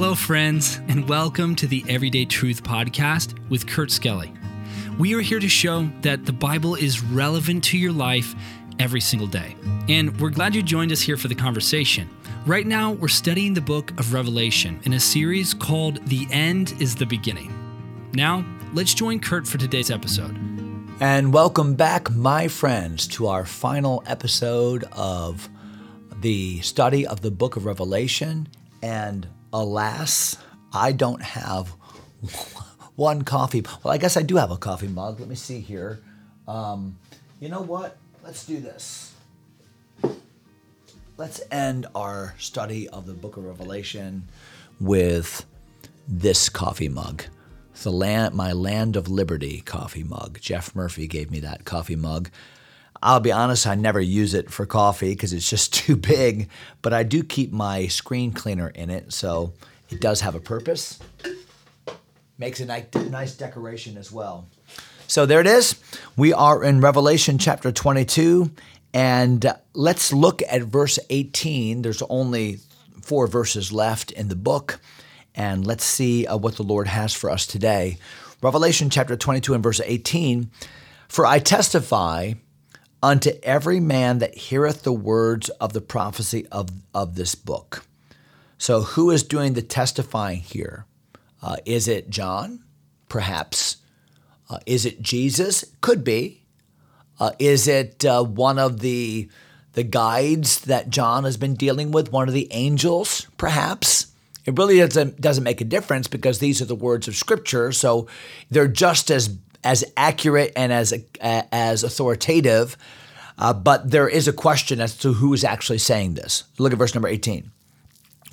Hello, friends, and welcome to the Everyday Truth Podcast with Kurt Skelly. We are here to show that the Bible is relevant to your life every single day. And we're glad you joined us here for the conversation. Right now, we're studying the book of Revelation in a series called The End is the Beginning. Now, let's join Kurt for today's episode. And welcome back, my friends, to our final episode of the study of the book of Revelation. And alas, I don't have one coffee. Well, I guess I do have a coffee mug. Let me see here. Um, you know what? Let's do this. Let's end our study of the book of Revelation with this coffee mug. The land, my Land of Liberty coffee mug. Jeff Murphy gave me that coffee mug. I'll be honest, I never use it for coffee because it's just too big, but I do keep my screen cleaner in it, so it does have a purpose. Makes a nice decoration as well. So there it is. We are in Revelation chapter 22, and let's look at verse 18. There's only four verses left in the book, and let's see uh, what the Lord has for us today. Revelation chapter 22 and verse 18 For I testify unto every man that heareth the words of the prophecy of, of this book. So, who is doing the testifying here? Uh, is it John? Perhaps. Uh, is it Jesus? Could be. Uh, is it uh, one of the the guides that John has been dealing with? One of the angels? Perhaps. It really doesn't doesn't make a difference because these are the words of Scripture, so they're just as as accurate and as as authoritative. Uh, but there is a question as to who is actually saying this. Look at verse number 18.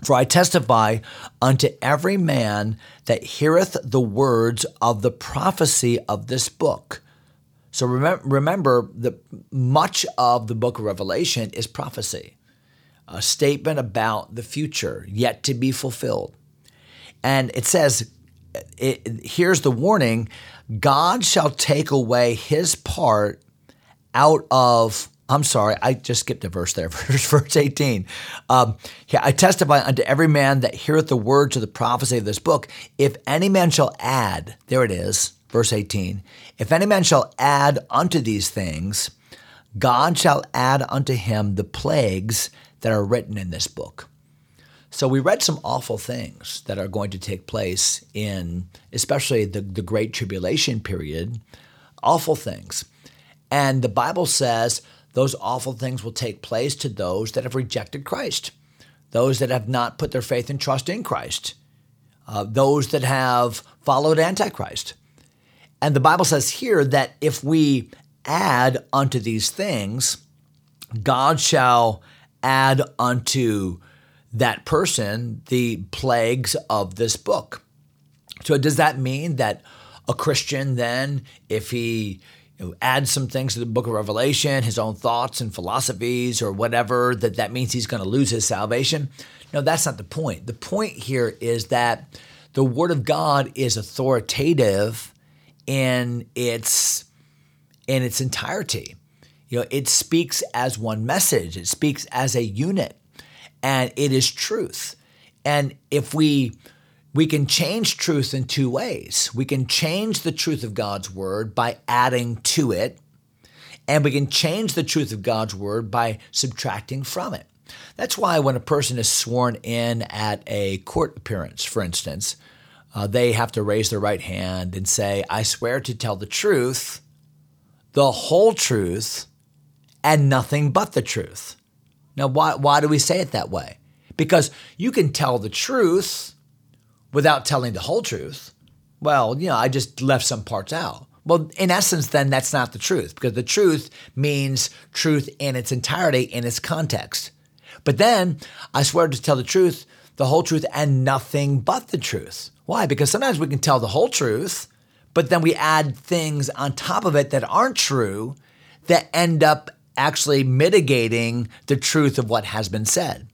For I testify unto every man that heareth the words of the prophecy of this book. So remember, remember that much of the book of Revelation is prophecy, a statement about the future yet to be fulfilled. And it says, it, here's the warning God shall take away his part out of I'm sorry, I just skipped a verse there, verse, verse 18. Um, yeah, I testify unto every man that heareth the words of the prophecy of this book. If any man shall add, there it is, verse 18. If any man shall add unto these things, God shall add unto him the plagues that are written in this book. So we read some awful things that are going to take place in, especially the, the Great Tribulation period, awful things. And the Bible says those awful things will take place to those that have rejected Christ, those that have not put their faith and trust in Christ, uh, those that have followed Antichrist. And the Bible says here that if we add unto these things, God shall add unto that person the plagues of this book. So, does that mean that a Christian then, if he you know, add some things to the book of Revelation, his own thoughts and philosophies or whatever, that that means he's going to lose his salvation. No, that's not the point. The point here is that the word of God is authoritative in its in its entirety. You know, it speaks as one message. It speaks as a unit and it is truth. And if we we can change truth in two ways. We can change the truth of God's word by adding to it, and we can change the truth of God's word by subtracting from it. That's why when a person is sworn in at a court appearance, for instance, uh, they have to raise their right hand and say, I swear to tell the truth, the whole truth, and nothing but the truth. Now, why, why do we say it that way? Because you can tell the truth without telling the whole truth, well, you know, I just left some parts out. Well, in essence, then that's not the truth because the truth means truth in its entirety, in its context. But then I swear to tell the truth, the whole truth, and nothing but the truth. Why? Because sometimes we can tell the whole truth, but then we add things on top of it that aren't true that end up actually mitigating the truth of what has been said.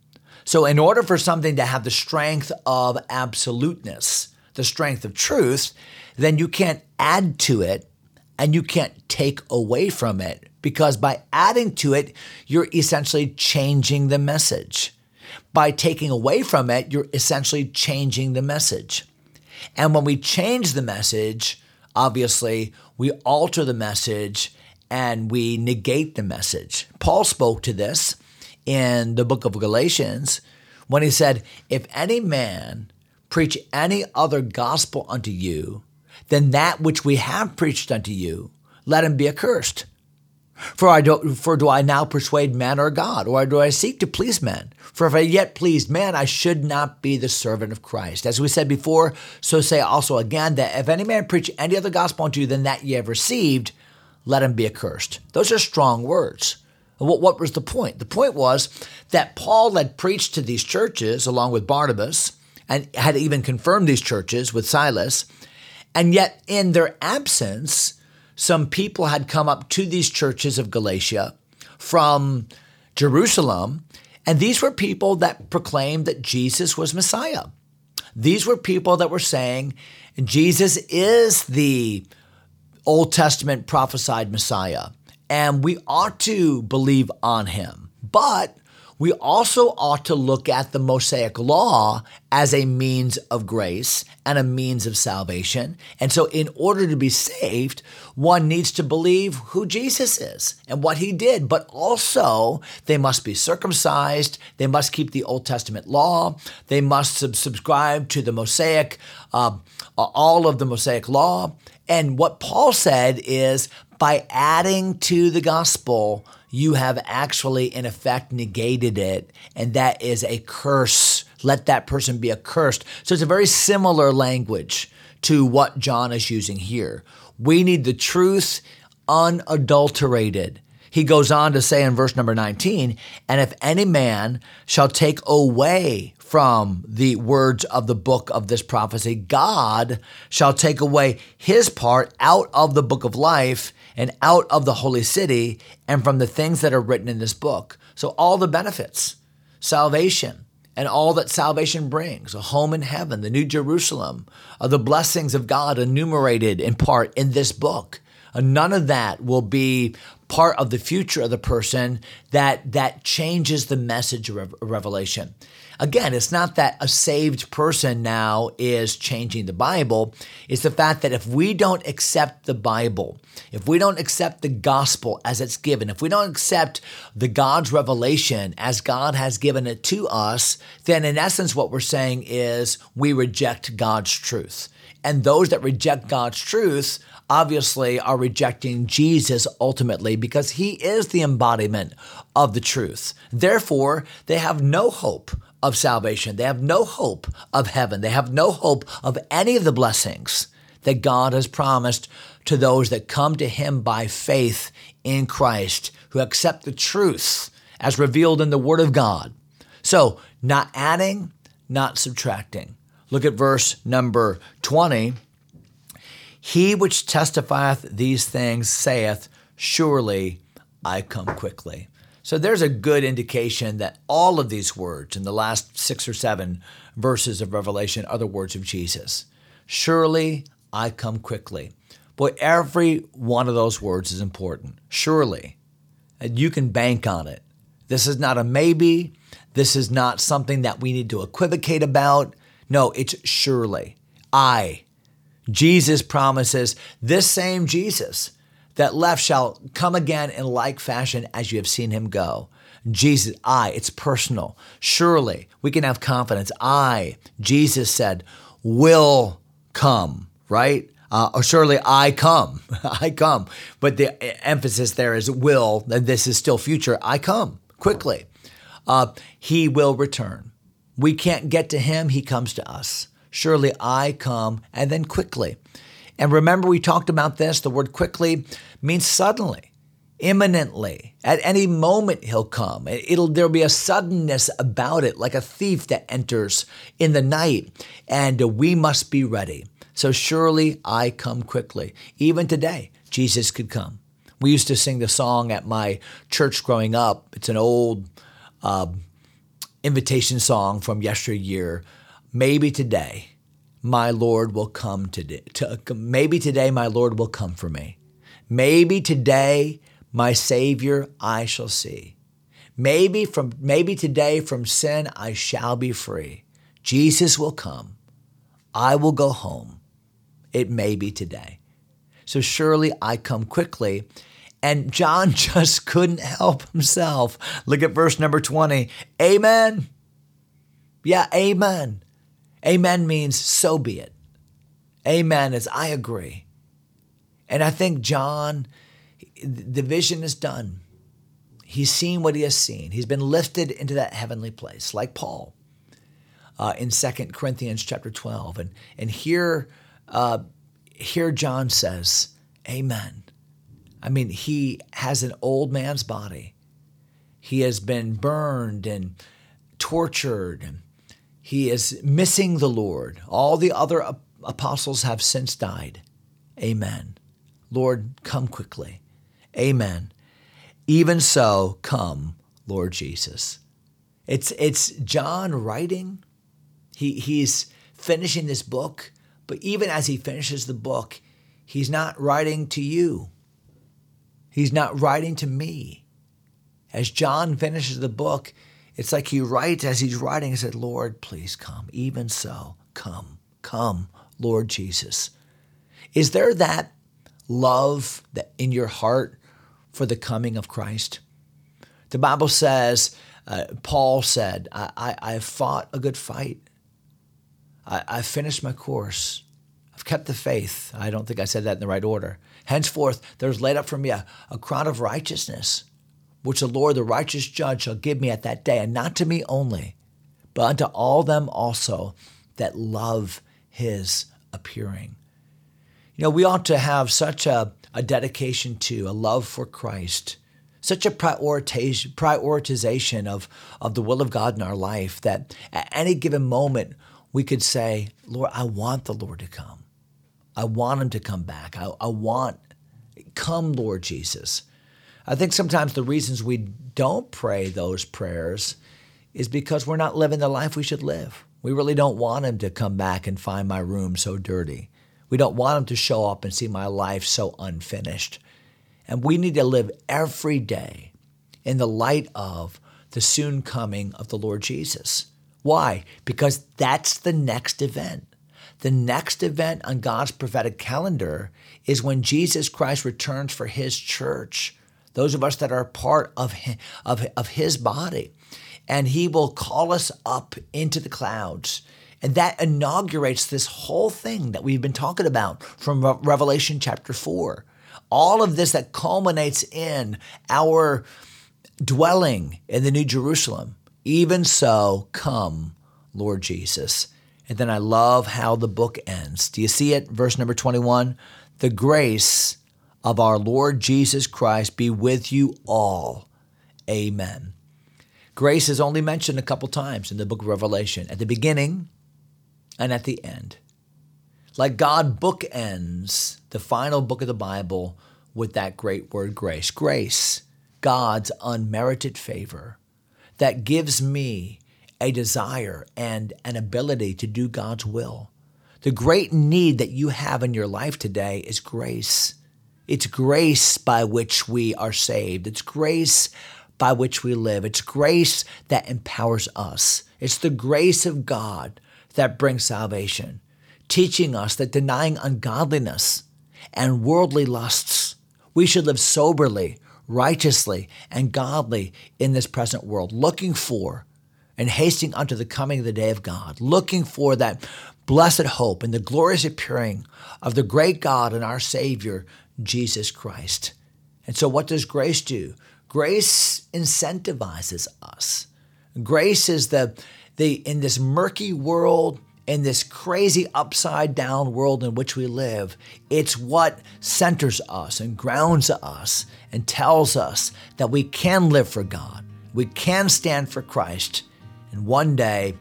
So, in order for something to have the strength of absoluteness, the strength of truth, then you can't add to it and you can't take away from it because by adding to it, you're essentially changing the message. by taking away from it, you're essentially changing the message. And when we change the message, obviously, we alter the message and we negate the message. Paul spoke to this in the book of Galatians when he said, If any man preach any other gospel unto you than that which we have preached unto you, let him be accursed. For I do, for do I now persuade man or God, or do I seek to please men? For if I yet pleased man, I should not be the servant of Christ. As we said before, so say also again that if any man preach any other gospel unto you than that ye have received, let him be accursed. Those are strong words. What, what was the point? The point was that Paul had preached to these churches along with Barnabas and had even confirmed these churches with Silas. And yet, in their absence, some people had come up to these churches of Galatia from Jerusalem, and these were people that proclaimed that Jesus was Messiah. These were people that were saying Jesus is the Old Testament prophesied Messiah, and we ought to believe on him. But we also ought to look at the Mosaic law as a means of grace and a means of salvation. And so, in order to be saved, one needs to believe who Jesus is and what he did, but also they must be circumcised, they must keep the Old Testament law, they must subscribe to the Mosaic, uh, all of the Mosaic law. And what Paul said is by adding to the gospel, you have actually, in effect, negated it. And that is a curse. Let that person be accursed. So it's a very similar language to what John is using here. We need the truth unadulterated. He goes on to say in verse number 19, and if any man shall take away from the words of the book of this prophecy, God shall take away his part out of the book of life and out of the holy city and from the things that are written in this book. So, all the benefits, salvation, and all that salvation brings, a home in heaven, the New Jerusalem, are the blessings of God enumerated in part in this book. None of that will be part of the future of the person that that changes the message of Revelation. Again, it's not that a saved person now is changing the Bible. It's the fact that if we don't accept the Bible, if we don't accept the gospel as it's given, if we don't accept the God's revelation as God has given it to us, then in essence, what we're saying is we reject God's truth. And those that reject God's truth obviously are rejecting Jesus ultimately because he is the embodiment of the truth. Therefore, they have no hope of salvation. They have no hope of heaven. They have no hope of any of the blessings that God has promised to those that come to Him by faith in Christ, who accept the truth as revealed in the Word of God. So, not adding, not subtracting. Look at verse number 20. He which testifieth these things saith, Surely I come quickly. So there's a good indication that all of these words in the last six or seven verses of Revelation are the words of Jesus. Surely I come quickly. Boy, every one of those words is important. Surely. And you can bank on it. This is not a maybe. This is not something that we need to equivocate about. No, it's surely. I. Jesus promises this same Jesus that left shall come again in like fashion as you have seen him go. Jesus, I, it's personal. Surely we can have confidence. I, Jesus said, will come, right? Uh, or surely I come, I come. But the emphasis there is will, and this is still future. I come quickly. Uh, he will return. We can't get to him, he comes to us. Surely I come, and then quickly. And remember, we talked about this. The word quickly means suddenly, imminently. At any moment, he'll come. It'll there'll be a suddenness about it, like a thief that enters in the night, and we must be ready. So surely I come quickly. Even today, Jesus could come. We used to sing the song at my church growing up. It's an old uh, invitation song from yesteryear. Maybe today my Lord will come today. To, maybe today my Lord will come for me. Maybe today my Savior I shall see. Maybe from maybe today from sin I shall be free. Jesus will come. I will go home. It may be today. So surely I come quickly. And John just couldn't help himself. Look at verse number 20. Amen. Yeah, amen. Amen means so be it. Amen is I agree. And I think John, the vision is done. He's seen what he has seen. He's been lifted into that heavenly place, like Paul uh, in 2 Corinthians chapter 12. And, and here, uh, here John says, Amen. I mean, he has an old man's body. He has been burned and tortured. He is missing the Lord. All the other apostles have since died. Amen. Lord, come quickly. Amen. Even so, come, Lord Jesus. It's, it's John writing. He, he's finishing this book, but even as he finishes the book, he's not writing to you. He's not writing to me. As John finishes the book, it's like he writes as he's writing, he said, Lord, please come. Even so, come, come, Lord Jesus. Is there that love that in your heart for the coming of Christ? The Bible says, uh, Paul said, I, I, I fought a good fight. I, I finished my course. Kept the faith. I don't think I said that in the right order. Henceforth, there's laid up for me a, a crown of righteousness, which the Lord, the righteous judge, shall give me at that day, and not to me only, but unto all them also that love his appearing. You know, we ought to have such a, a dedication to, a love for Christ, such a prioritization, prioritization of, of the will of God in our life that at any given moment we could say, Lord, I want the Lord to come. I want him to come back. I, I want, come, Lord Jesus. I think sometimes the reasons we don't pray those prayers is because we're not living the life we should live. We really don't want him to come back and find my room so dirty. We don't want him to show up and see my life so unfinished. And we need to live every day in the light of the soon coming of the Lord Jesus. Why? Because that's the next event. The next event on God's prophetic calendar is when Jesus Christ returns for his church, those of us that are part of, of, of his body. And he will call us up into the clouds. And that inaugurates this whole thing that we've been talking about from Revelation chapter 4. All of this that culminates in our dwelling in the New Jerusalem. Even so, come, Lord Jesus. And then I love how the book ends. Do you see it? Verse number 21 The grace of our Lord Jesus Christ be with you all. Amen. Grace is only mentioned a couple times in the book of Revelation at the beginning and at the end. Like God bookends the final book of the Bible with that great word grace. Grace, God's unmerited favor that gives me a desire and an ability to do God's will. The great need that you have in your life today is grace. It's grace by which we are saved. It's grace by which we live. It's grace that empowers us. It's the grace of God that brings salvation, teaching us that denying ungodliness and worldly lusts, we should live soberly, righteously, and godly in this present world, looking for and hasting unto the coming of the day of God, looking for that blessed hope and the glorious appearing of the great God and our Savior, Jesus Christ. And so, what does grace do? Grace incentivizes us. Grace is the, the in this murky world, in this crazy upside down world in which we live, it's what centers us and grounds us and tells us that we can live for God, we can stand for Christ, and one day,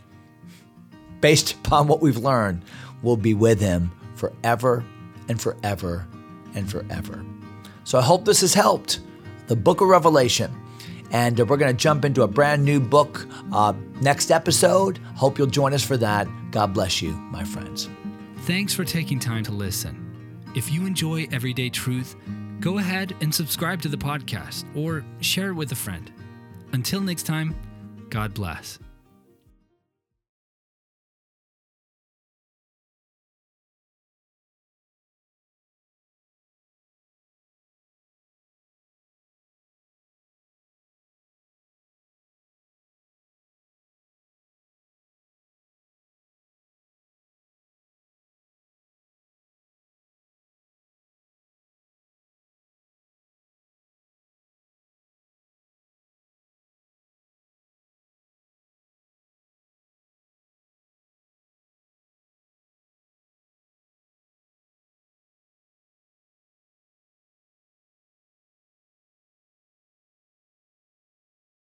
based upon what we've learned, we'll be with Him forever and forever and forever. So I hope this has helped. The book of Revelation. And we're going to jump into a brand new book uh, next episode. Hope you'll join us for that. God bless you, my friends. Thanks for taking time to listen. If you enjoy Everyday Truth, go ahead and subscribe to the podcast or share it with a friend. Until next time, God bless.